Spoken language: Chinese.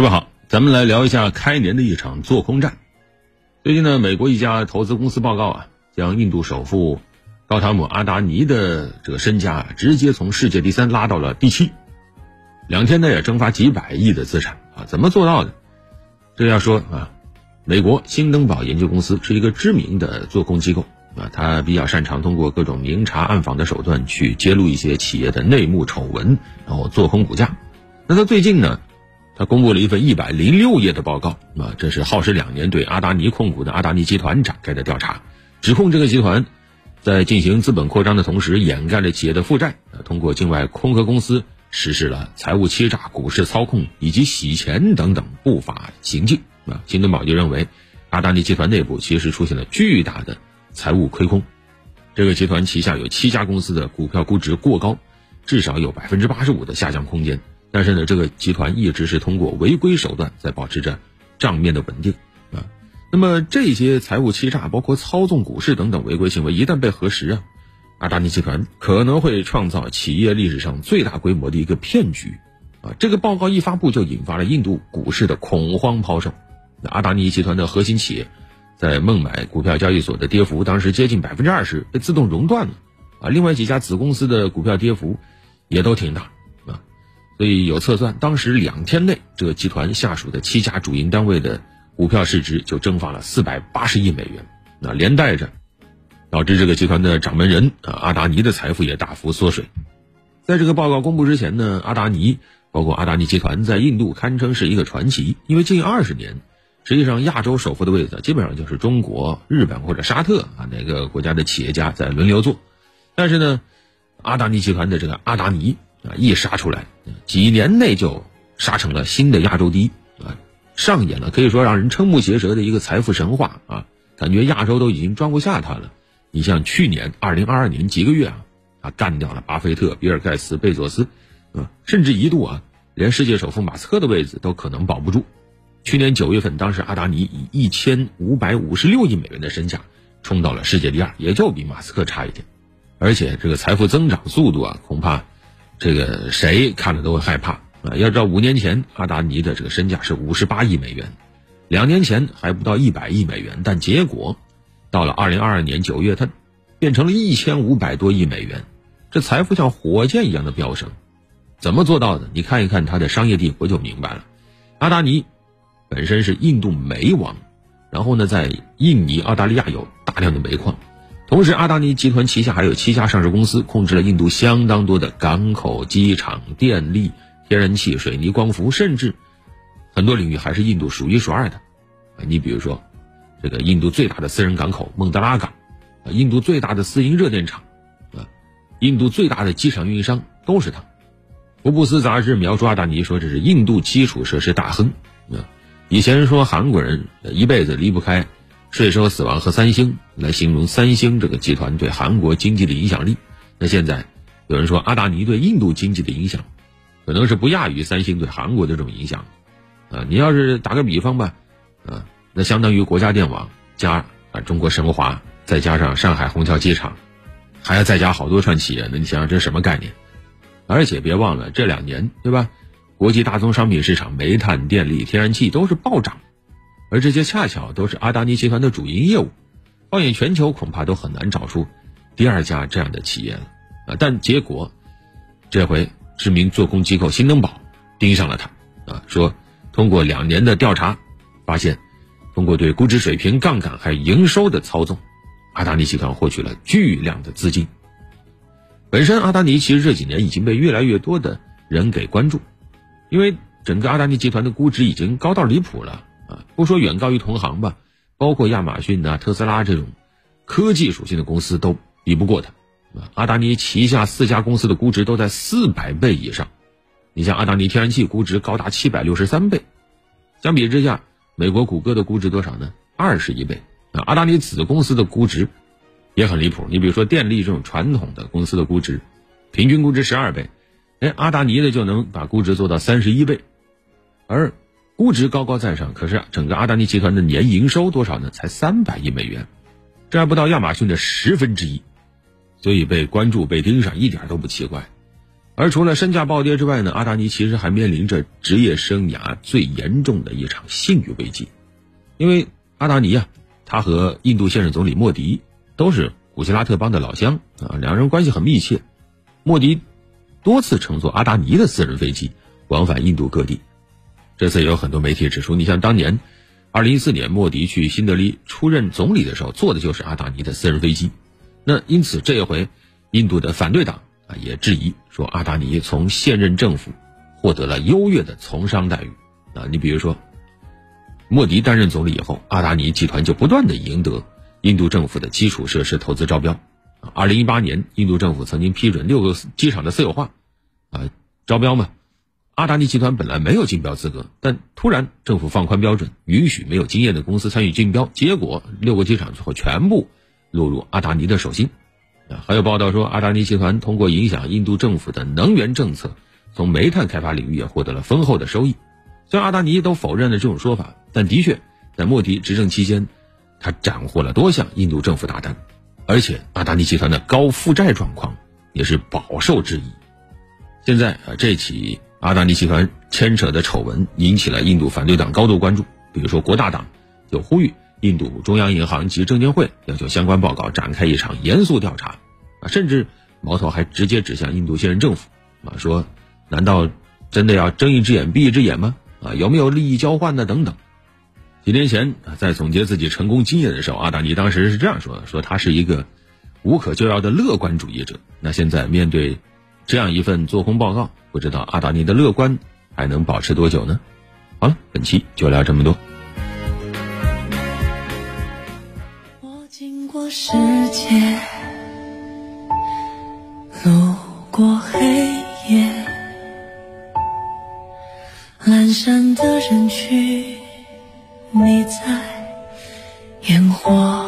各位好，咱们来聊一下开年的一场做空战。最近呢，美国一家投资公司报告啊，将印度首富高塔姆阿达尼的这个身价直接从世界第三拉到了第七，两天内也蒸发几百亿的资产啊，怎么做到的？这要说啊，美国新登堡研究公司是一个知名的做空机构啊，它比较擅长通过各种明察暗访的手段去揭露一些企业的内幕丑闻，然后做空股价。那他最近呢？他公布了一份一百零六页的报告啊，这是耗时两年对阿达尼控股的阿达尼集团展开的调查，指控这个集团在进行资本扩张的同时掩盖了企业的负债，啊，通过境外空壳公司实施了财务欺诈、股市操控以及洗钱等等不法行径啊。金登宝就认为，阿达尼集团内部其实出现了巨大的财务亏空，这个集团旗下有七家公司的股票估值过高，至少有百分之八十五的下降空间。但是呢，这个集团一直是通过违规手段在保持着账面的稳定啊。那么这些财务欺诈，包括操纵股市等等违规行为，一旦被核实啊，阿达尼集团可能会创造企业历史上最大规模的一个骗局啊。这个报告一发布，就引发了印度股市的恐慌抛售。那阿达尼集团的核心企业在孟买股票交易所的跌幅，当时接近百分之二十，被自动熔断了啊。另外几家子公司的股票跌幅也都挺大。所以有测算，当时两天内，这个集团下属的七家主营单位的股票市值就蒸发了四百八十亿美元，那连带着导致这个集团的掌门人啊阿达尼的财富也大幅缩水。在这个报告公布之前呢，阿达尼包括阿达尼集团在印度堪称是一个传奇，因为近二十年，实际上亚洲首富的位子基本上就是中国、日本或者沙特啊哪个国家的企业家在轮流坐，但是呢，阿达尼集团的这个阿达尼。啊！一杀出来，几年内就杀成了新的亚洲第一啊！上演了可以说让人瞠目结舌的一个财富神话啊！感觉亚洲都已经装不下他了。你像去年二零二二年几个月啊，他干掉了巴菲特、比尔盖茨、贝佐斯，啊，甚至一度啊，连世界首富马斯克的位子都可能保不住。去年九月份，当时阿达尼以一千五百五十六亿美元的身价冲到了世界第二，也就比马斯克差一点。而且这个财富增长速度啊，恐怕。这个谁看了都会害怕啊！要知道，五年前阿达尼的这个身价是五十八亿美元，两年前还不到一百亿美元，但结果到了二零二二年九月，它变成了一千五百多亿美元，这财富像火箭一样的飙升，怎么做到的？你看一看他的商业帝国就明白了。阿达尼本身是印度煤王，然后呢，在印尼、澳大利亚有大量的煤矿。同时，阿达尼集团旗下还有七家上市公司，控制了印度相当多的港口、机场、电力、天然气、水泥、光伏，甚至很多领域还是印度数一数二的。你比如说，这个印度最大的私人港口孟德拉港，啊，印度最大的私营热电厂，啊，印度最大的机场运营商都是他。福布斯杂志描述阿达尼说：“这是印度基础设施大亨。”啊，以前说韩国人一辈子离不开。税收、死亡和三星来形容三星这个集团对韩国经济的影响力。那现在有人说阿达尼对印度经济的影响，可能是不亚于三星对韩国的这种影响。啊，你要是打个比方吧，啊，那相当于国家电网加啊中国神华，再加上上海虹桥机场，还要再加好多串企业，那你想想这什么概念？而且别忘了这两年对吧？国际大宗商品市场煤炭、电力、天然气都是暴涨。而这些恰巧都是阿达尼集团的主营业务，放眼全球恐怕都很难找出第二家这样的企业了啊！但结果，这回知名做空机构新登堡盯上了他啊，说通过两年的调查，发现通过对估值水平、杠杆还有营收的操纵，阿达尼集团获取了巨量的资金。本身阿达尼其实这几年已经被越来越多的人给关注，因为整个阿达尼集团的估值已经高到离谱了。啊，不说远高于同行吧，包括亚马逊啊、特斯拉这种科技属性的公司都比不过它。啊，阿达尼旗下四家公司的估值都在四百倍以上。你像阿达尼天然气估值高达七百六十三倍，相比之下，美国谷歌的估值多少呢？二十一倍。啊，阿达尼子公司的估值也很离谱。你比如说电力这种传统的公司的估值，平均估值十二倍，哎，阿达尼的就能把估值做到三十一倍，而。估值高高在上，可是整个阿达尼集团的年营收多少呢？才三百亿美元，这还不到亚马逊的十分之一，所以被关注、被盯上一点都不奇怪。而除了身价暴跌之外呢，阿达尼其实还面临着职业生涯最严重的一场信誉危机，因为阿达尼啊，他和印度现任总理莫迪都是古吉拉特邦的老乡啊，两人关系很密切。莫迪多次乘坐阿达尼的私人飞机往返印度各地。这次也有很多媒体指出，你像当年，二零一四年莫迪去新德里出任总理的时候，坐的就是阿达尼的私人飞机。那因此这一回，印度的反对党啊也质疑说，阿达尼从现任政府获得了优越的从商待遇啊。你比如说，莫迪担任总理以后，阿达尼集团就不断的赢得印度政府的基础设施投资招标。二零一八年，印度政府曾经批准六个机场的私有化啊招标嘛。阿达尼集团本来没有竞标资格，但突然政府放宽标准，允许没有经验的公司参与竞标，结果六个机场最后全部落入阿达尼的手心。啊，还有报道说，阿达尼集团通过影响印度政府的能源政策，从煤炭开发领域也获得了丰厚的收益。虽然阿达尼都否认了这种说法，但的确在莫迪执政期间，他斩获了多项印度政府大单，而且阿达尼集团的高负债状况也是饱受质疑。现在啊，这起。阿达尼集团牵扯的丑闻引起了印度反对党高度关注，比如说国大党就呼吁印度中央银行及证监会要求相关报告展开一场严肃调查，啊，甚至矛头还直接指向印度现任政府，啊，说难道真的要睁一只眼闭一只眼吗？啊，有没有利益交换呢？等等。几年前在总结自己成功经验的时候，阿达尼当时是这样说的：说他是一个无可救药的乐观主义者。那现在面对。这样一份做空报告，不知道阿达尼的乐观还能保持多久呢？好了，本期就聊这么多。我经过世界，路过黑夜，阑珊的人群，你在烟火。